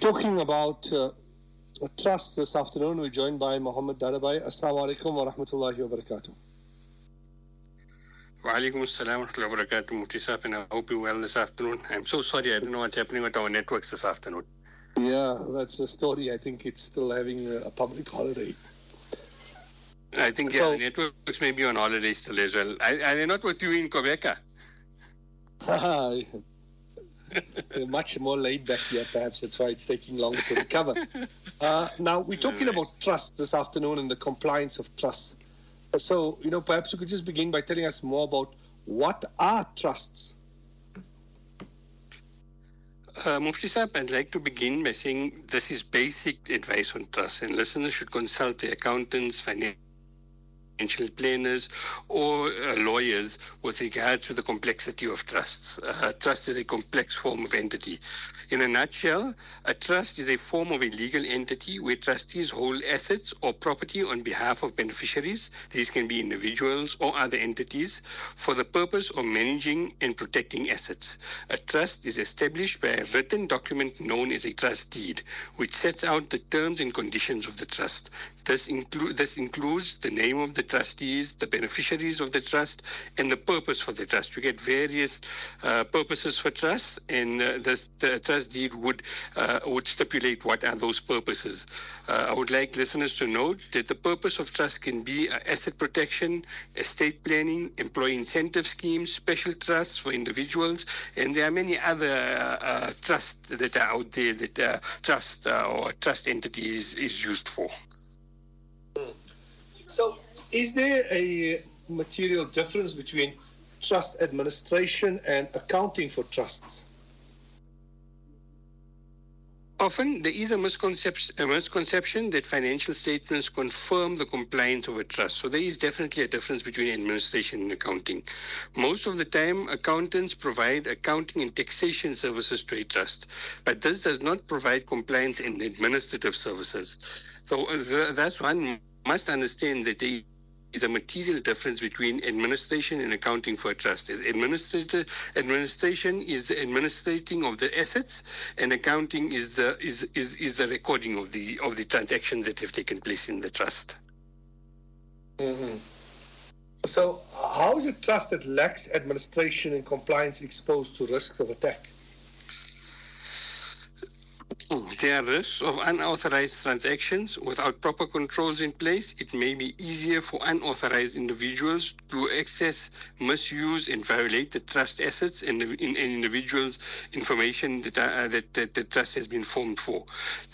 We're talking about uh, trust this afternoon. We're joined by Muhammed Daddabhay. Assalamu alaikum wa rahmatullahi wa barakatuh. Wa alaikum assalam wa rahmatullahi wa barakatuh, Mufti Saab, and I hope you're well this afternoon. I'm so sorry, I don't know what's happening with our networks this afternoon. Yeah, that's the story. I think it's still having a, a public holiday. I think, yeah, So- the networks may be on holiday still as well. Are, are they not with you in Gqeberha? They're much more laid back here, perhaps that's why it's taking longer to recover. Uh, now, we're talking about trust this afternoon and the compliance of trust. So, you know, perhaps you could just begin by telling us more about what are trusts? Uh, Mufti Saab, I'd like to begin by saying this is basic advice on trust, and listeners should consult their accountants, financial planners, or uh, lawyers with regard to the complexity of trusts. Uh, trust is a complex form of entity. In a nutshell, a trust is a form of a legal entity where trustees hold assets or property on behalf of beneficiaries. These can be individuals or other entities for the purpose of managing and protecting assets. A trust is established by a written document known as a trust deed, which sets out the terms and conditions of the trust. This, inclu- this includes the name of the trustees, the beneficiaries of the trust, and the purpose for the trust. You get various uh, purposes for trusts, and uh, this, the trust deed would uh, would stipulate what are those purposes. Uh, I would like listeners to note that the purpose of trust can be uh, asset protection, estate planning, employee incentive schemes, special trusts for individuals, and there are many other trusts that are out there that trust or trust entity is, is used for. So, is there a material difference between trust administration and accounting for trusts? Often there is a misconception, a misconception that financial statements confirm the compliance of a trust. So there is definitely a difference between administration and accounting. Most of the time, accountants provide accounting and taxation services to a trust, but this does not provide compliance and administrative services. So uh, th- that's one must understand that there is a material difference between administration and accounting for a trust. Is administrator administration is the administrating of the assets, and accounting is the is, is, is the recording of the of the transactions that have taken place in the trust. Mm-hmm. So, how is a trust that lacks administration and compliance exposed to risks of attack? There are risks of unauthorized transactions without proper controls in place. It may be easier for unauthorized individuals to access, misuse, and violate the trust assets and in, in individuals' information that, are, that, that the trust has been formed for.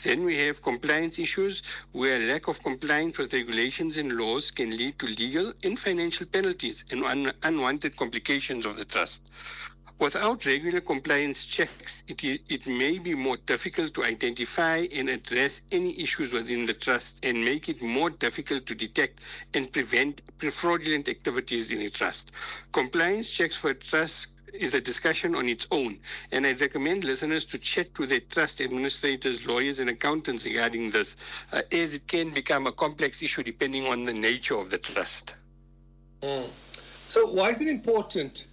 Then we have compliance issues where lack of compliance with regulations and laws can lead to legal and financial penalties and un, unwanted complications of the trust. Without regular compliance checks, it, it may be more difficult to identify and address any issues within the trust and make it more difficult to detect and prevent fraudulent activities in a trust. Compliance checks for a trust is a discussion on its own, and I recommend listeners to chat to their trust administrators, lawyers, and accountants regarding this, uh, as it can become a complex issue depending on the nature of the trust. Mm. So, why is it important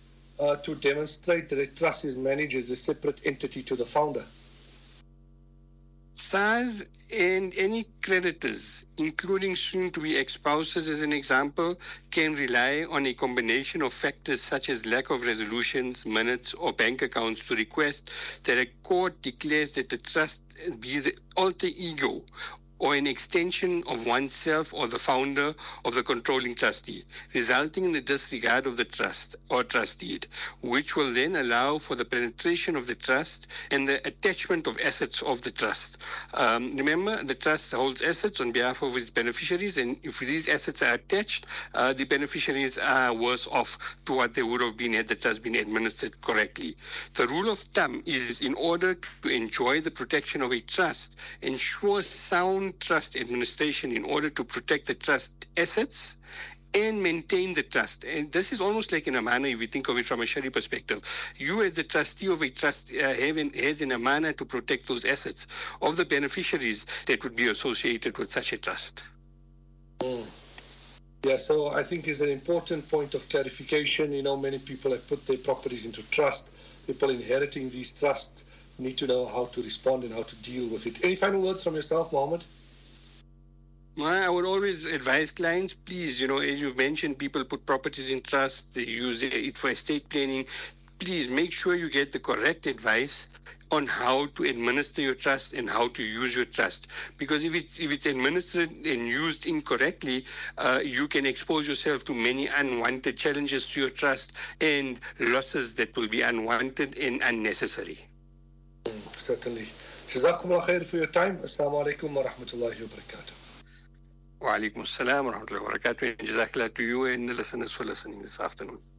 uh, to demonstrate that a trust is managed as a separate entity to the founder? SARS and any creditors, including soon-to-be ex-spouses as an example, can rely on a combination of factors such as lack of resolutions, minutes, or bank accounts to request that a court declares that the trust be the alter ego or an extension of oneself or the founder of the controlling trustee, resulting in the disregard of the trust or trust deed, which will then allow for the penetration of the trust and the attachment of assets of the trust. Um, remember, the trust holds assets on behalf of its beneficiaries, and if these assets are attached, uh, the beneficiaries are worse off to what they would have been had the trust been administered correctly. The rule of thumb is in order to enjoy the protection of a trust, ensure sound trust administration in order to protect the trust assets and maintain the trust. And this is almost like in a manner, if we think of it from a Sharia perspective. You, as the trustee of a trust, uh, have in, has in a manner to protect those assets of the beneficiaries that would be associated with such a trust. Mm. Yeah, so I think it's an important point of clarification. You know, many people have put their properties into trust. People inheriting these trusts need to know how to respond and how to deal with it. Any final words from yourself, Muhammed? I would always advise clients, please, you know, as you've mentioned, people put properties in trust, they use it for estate planning. Please make sure you get the correct advice on how to administer your trust and how to use your trust. Because if it's, if it's administered and used incorrectly, uh, you can expose yourself to many unwanted challenges to your trust and losses that will be unwanted and unnecessary. Mm, certainly. Jazakumullah khair for your time. Assalamu alaikum wa rahmatullahi wa barakatuh. وعليكم السلام ورحمة الله وبركاته. جزاك الله تو يو إن listeners فور listening this